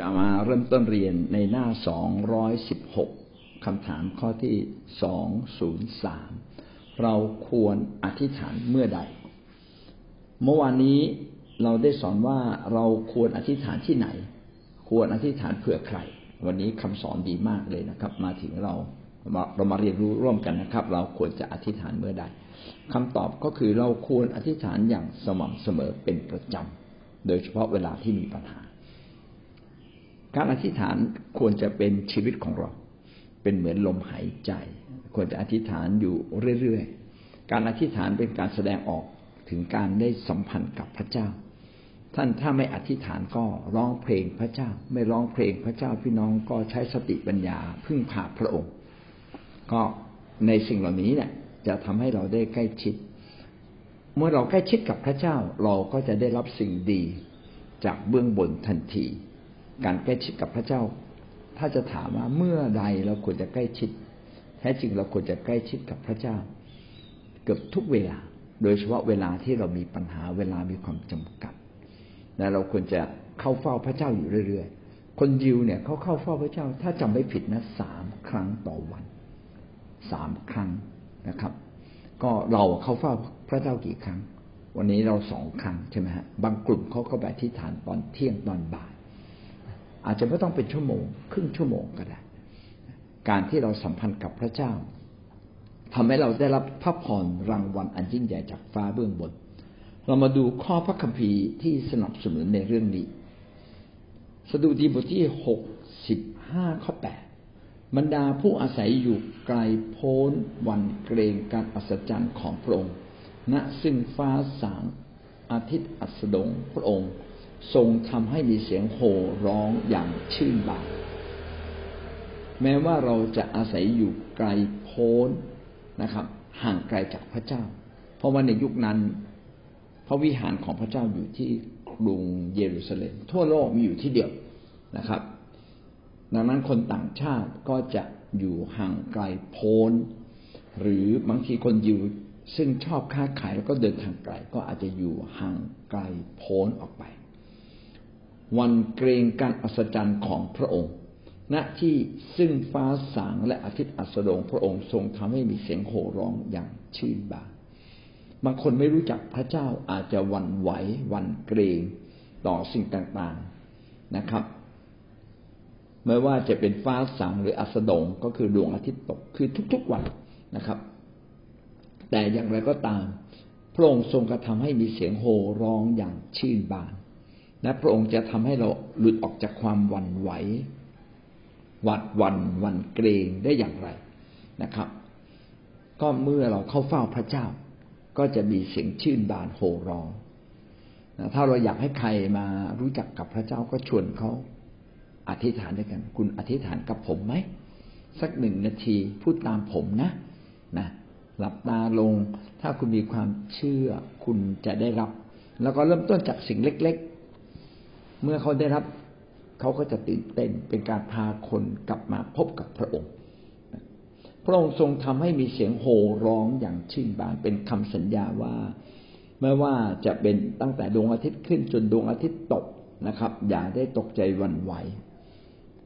จะมาเริ่มต้นเรียนในหน้าสองร้อยสิบหกคำถามข้อที่สองศูนย์สามเราควรอธิษฐานเมื่อใด เมื่อวานนี้เราได้สอนว่าเราควรอธิษฐานที่ไหน ควรอธิษฐานเผื่อใคร วันนี้คำสอนดีมากเลยนะครับ มาถึงเราเรามาเรียนรู้ร่วมกันนะครับ เราควรจะอธิษฐานเมื่อใดคำตอบก็คือเราควรอธิษฐานอย่างสม่ำเสมอเป็นประจำ โดยเฉพาะเวลาที่มีปัญหา การอธิษฐานควรจะเป็นชีวิตของเรา เป็นเหมือนลมหายใจ ควรจะอธิษฐานอยู่เรื่อยๆ การอธิษฐานเป็นการแสดงออกถึงการได้สัมพันธ์กับพระเจ้า ท่านถ้าไม่อธิษฐานก็ร้องเพลงพระเจ้า ไม่ร้องเพลงพระเจ้าพี่น้องก็ใช้สติปัญญาพึ่งพาพระองค์ ก็ในสิ่งเหล่านี้เนี่ยจะทำให้เราได้ใกล้ชิด เมื่อเราใกล้ชิดกับพระเจ้าเราก็จะได้รับสิ่งดีจากเบื้องบนทันที การใกล้ชิดกับพระเจ้า ถ้าจะถามว่าเมื่อใดเราควรจะใกล้ชิด แท้จริงเราควรจะใกล้ชิดกับพระเจ้า เกือบทุกเวลา โดยเฉพาะเวลาที่เรามีปัญหาเวลามีความจำกัดและเราควรจะเข้าเฝ้าพระเจ้าอยู่เรื่อยๆ คนยิวเนี่ยเขาเข้าเฝ้าพระเจ้า ถ้าจำไม่ผิดนะสามครั้งต่อวันสามครั้งนะครับ ก็เราเข้าเฝ้าพระเจ้ากี่ครั้ง วันนี้เราสองครั้งใช่ไหมฮะบางกลุ่มเขาก็แบบที่ฐานตอนเที่ยงตอนบ่าย อาจจะไม่ต้องเป็นชั่วโมง ครึ่งชั่วโมงก็ได้ การที่เราสัมพันธ์กับพระเจ้าทำให้เราได้รับพระพรรางวัลอันยิ่งใหญ่จากฟ้าเบื้องบน เรามาดูข้อพระคัมภีร์ที่สนับสนุนในเรื่องนี้สดุดีบทที่หกสิบห้าข้อแปดบรรดาผู้อาศัยอยู่ไกลโพ้นวันเกรงการอัศจรรย์ของพระองค์ณซึ่งฟ้าสางอาทิตย์อัสดงพระองค์ ทรงทำให้มีเสียงโห่ร้องอย่างชื่นบานแม้ว่าเราจะอาศัยอยู่ไกลโพ้นนะครับ ห่างไกลจากพระเจ้า เพราะว่าในยุคนั้น พระวิหารของพระเจ้าอยู่ที่กรุงเยรูซาเล็มทั่วโลกมีอยู่ที่เดียวนะครับ ดังนั้นคนต่างชาติก็จะอยู่ห่างไกลโพ้น หรือบางทีคนอยู่ซึ่งชอบค้าขายแล้วก็เดินทางไกล ก็อาจจะอยู่ห่างไกลโพ้นออกไป วันเกรงการอัศจรรย์ของพระองค์ ณ ที่ซึ่งฟ้าสางและอาทิตย์อัสดงพระองค์ทรงทำให้มีเสียงโห่ร้องอย่างชื่นบานบางคนไม่รู้จักพระเจ้าอาจจะวันไหววันเกรงต่อสิ่งต่างๆนะครับ ไม่ว่าจะเป็นฟ้าสางหรืออัสดงก็คือดวงอาทิตย์ตกคือทุกๆวันนะครับ แต่อย่างไรก็ตาม พระองค์ทรงกระทำให้มีเสียงโห่ร้องอย่างชื่นบาน และพระองค์จะทำให้เราหลุดออกจากความหวั่นไหวหวัดวันวันเกรงได้อย่างไรนะครับ ก็เมื่อเราเข้าเฝ้าพระเจ้า ก็จะมีเสียงชื่นบานโห่ร้องนะถ้าเราอยากให้ใครมารู้จักกับพระเจ้าก็ชวนเขาอธิษฐานด้วยกัน คุณอธิษฐานกับผมไหมสักหนึ่งนาทีพูดตามผมนะนะหลับตาลง ถ้าคุณมีความเชื่อคุณจะได้รับ แล้วก็เริ่มต้นจากสิ่งเล็ก เมื่อเขาได้รับเขาก็จะตื่นเต้นเป็นการพาคนกลับมาพบกับพระองค์ พระองค์ทรงทำให้มีเสียงโห่ร้องอย่างชื่นบานเป็นคำสัญญาว่าไม่ว่าจะเป็นตั้งแต่ดวงอาทิตย์ขึ้นจนดวงอาทิตย์ตกนะครับ อย่าได้ตกใจวันไหว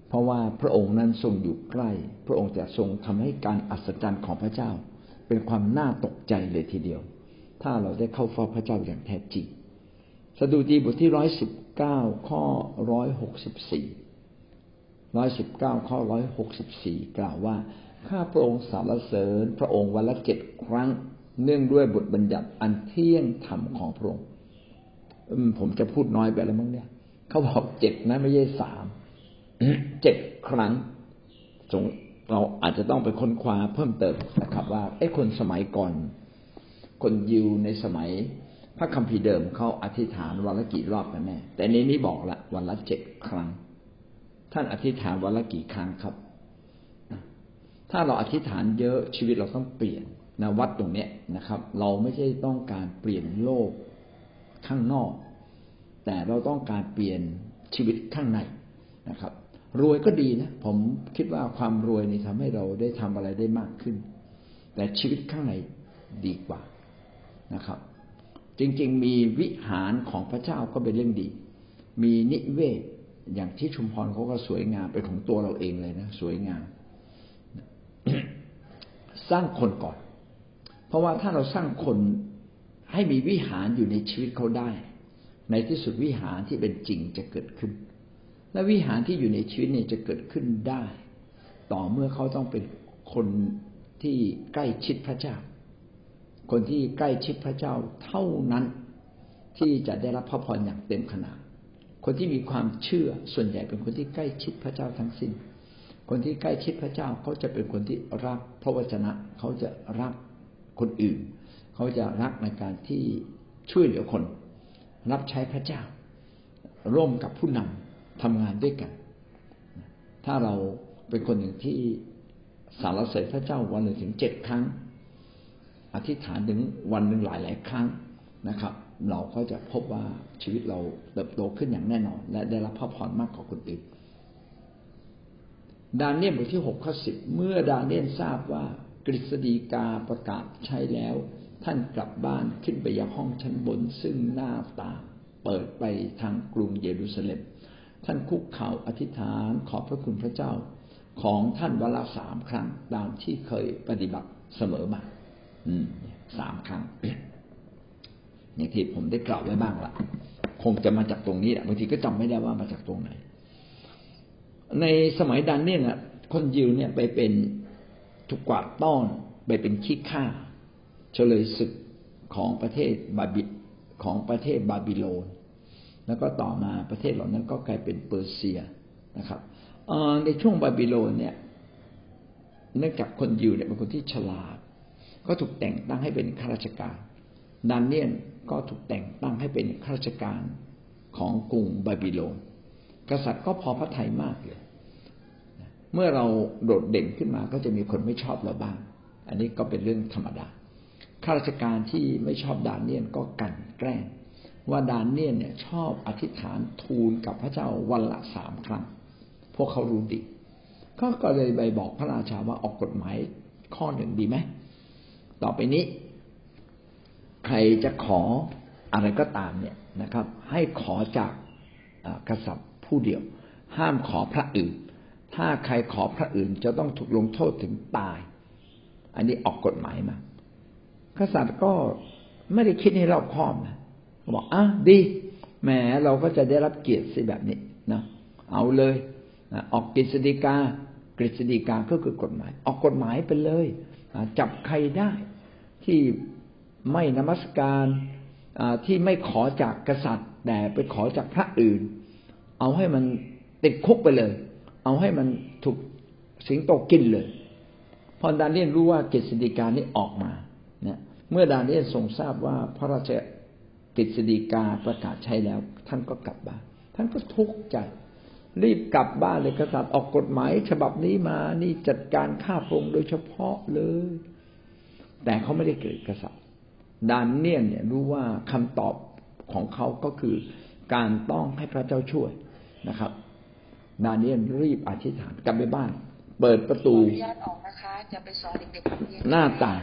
เพราะว่าพระองค์นั้นทรงอยู่ใกล้ พระองค์จะทรงทำให้การอัศจรรย์ของพระเจ้า เป็นความน่าตกใจเลยทีเดียว ถ้าเราได้เข้าเฝ้าพระเจ้าอย่างแท้จริง สดุดีบทที่ร้อยสิบเก้าข้อร้อยหกสิบสี่ร้อยสิบเก้าข้อร้อยหกสิบสี่กล่าวว่า ข้าพระองค์สารเสริญพระองค์วันละเจ็ดครั้ง เนื่องด้วยบทบัญญัติอันเที่ยงธรรมของพระองค์ผมจะพูดน้อยไปแล้วมั้งเนี่ย เขาบอกเจ็ดนะไม่ใช่สามเจ็ดครั้งจงเราอาจจะต้องไปค้นคว้าเพิ่มเติมนะครับ ว่าไอ้คนสมัยก่อน คนยิวในสมัย พระคัมภีร์เดิมเขาอธิษฐานวันละกี่รอบกันแน่แต่ในนี้บอกละวันละเจ็ดครั้ง ท่านอธิษฐานวันละกี่ครั้งครับ ถ้าเราอธิษฐานเยอะชีวิตเราต้องเปลี่ยนนะวัดตรงเนี้ยนะครับ เราไม่ใช่ต้องการเปลี่ยนโลกข้างนอก แต่เราต้องการเปลี่ยนชีวิตข้างในนะครับ รวยก็ดีนะผมคิดว่าความรวยนี่ทำให้เราได้ทำอะไรได้มากขึ้น แต่ชีวิตข้างในดีกว่านะครับ จริง ๆ มีวิหารของพระเจ้าก็เป็นเรื่องดี มีนิเวศอย่างที่ชุมพรเขาก็สวยงามเป็นของตัวเราเองเลยนะ สวยงาม สร้างคนก่อน เพราะว่าถ้าเราสร้างคนให้มีวิหารอยู่ในชีวิตเขาได้ ในที่สุดวิหารที่เป็นจริงจะเกิดขึ้น และวิหารที่อยู่ในชีวิตเนี่ยจะเกิดขึ้นได้ ต่อเมื่อเขาต้องเป็นคนที่ใกล้ชิดพระเจ้า คนที่ใกล้ชิดพระเจ้าเท่านั้นที่จะได้รับพระพรอย่างเต็มขนาด คนที่มีความเชื่อส่วนใหญ่เป็นคนที่ใกล้ชิดพระเจ้าทั้งสิ้น คนที่ใกล้ชิดพระเจ้าเขาจะเป็นคนที่รักพระวจนะ เขาจะรักคนอื่น เขาจะรักในการที่ช่วยเหลือคน รับใช้พระเจ้า ร่วมกับผู้นำทำงานด้วยกัน ถ้าเราเป็นคนหนึ่งที่สารเสด็จพระเจ้าวันหนึ่งถึงเจ็ดครั้ง อธิษฐานถึงวันหนึ่งหลายหลายครั้งนะครับ เราก็จะพบว่าชีวิตเราเติบโตขึ้นอย่างแน่นอน และได้รับพระพรมากกว่าคนอื่น ดานเนียลบทที่หกข้อสิบเมื่อดานเนียลทราบว่ากฤษฎีกาประกาศใช้แล้ว ท่านกลับบ้านขึ้นไปยังห้องชั้นบนซึ่งหน้าต่างเปิดไปทางกรุงเยรูซาเล็ม ท่านคุกเข่าอธิษฐานขอบพระคุณพระเจ้าของท่านวันละสามครั้งตามที่เคยปฏิบัติเสมอมา สามครั้งอย่างที่ผมได้กล่าวไว้บ้างละคงจะมาจากตรงนี้แหละบางทีก็จำไม่ได้ว่ามาจากตรงไหน ในสมัยดันเนี่ยนะคนยิวเนี่ยไปเป็นถูกกวาดต้อนไปเป็นขี้ข้าเฉลยศึกของประเทศบาบิของประเทศบาบิโลน แล้วก็ต่อมาประเทศเหล่านั้นก็กลายเป็นเปอร์เซียนะครับในช่วงบาบิโลนเนี่ย เนื่องจากคนยิวเนี่ยเป็นคนที่ฉลาด ก็ถูกแต่งตั้งให้เป็นข้าราชการดานเนียนก็ถูกแต่งตั้งให้เป็นข้าราชการของกรุงบาบิโลนกษัตริย์ก็พอพระทัยมากเลย เมื่อเราโดดเด่นขึ้นมาก็จะมีคนไม่ชอบเราบ้าง อันนี้ก็เป็นเรื่องธรรมดาข้าราชการที่ไม่ชอบดานเนียนก็กันแกล้ง ว่าดานเนียนเนี่ยชอบอธิษฐานทูลกับพระเจ้าวันละสามครั้ง พวกเขารู้ดีก็เลยไปบอกพระราชาว่าออกกฎหมายข้อหนึ่งดีไหม ต่อไปนี้ ใครจะขออะไรก็ตามเนี่ยนะครับ ให้ขอจากกษัตริย์ผู้เดียว ห้ามขอพระอื่น ถ้าใครขอพระอื่นจะต้องถูกลงโทษถึงตาย อันนี้ออกกฎหมายมากษัตริย์ก็ไม่ได้คิดให้รอบคอบนะบอกอะดีแหมเราก็จะได้รับเกียรติสิแบบนี้นะเอาเลยนะออกกฤษฎีกากฤษฎีกาก็คือกฎหมาย ออกกฎหมายไปเลย จับใครได้ที่ไม่นมัสการที่ไม่ขอจากกษัตริย์ แต่ไปขอจากพระอื่น เอาให้มันติดคุกไปเลย เอาให้มันถูกสิงโตกินเลย พอดาเนียนรู้ว่ากิจดีการนี้ออกมาเนี่ยเมื่อดานเนียนทรงทราบว่าพระราชกิจดีกาประกาศใช้แล้ว ท่านก็กลับบ้านท่านก็ทุกข์ใจ รีบกลับบ้านเลยกษัตริย์ออกกฎหมาย ฉบับนี้มานี่จัดการฆ่าพระองค์โดยเฉพาะเลย แต่เขาไม่ได้เกิดกษัตริย์ดานเนียนเนี่ยรู้ว่าคำตอบของเขาก็คือการต้องให้พระเจ้าช่วยนะครับ ดานเนียนรีบอธิษฐานกลับไปบ้าน เปิดประตูหน้าต่าง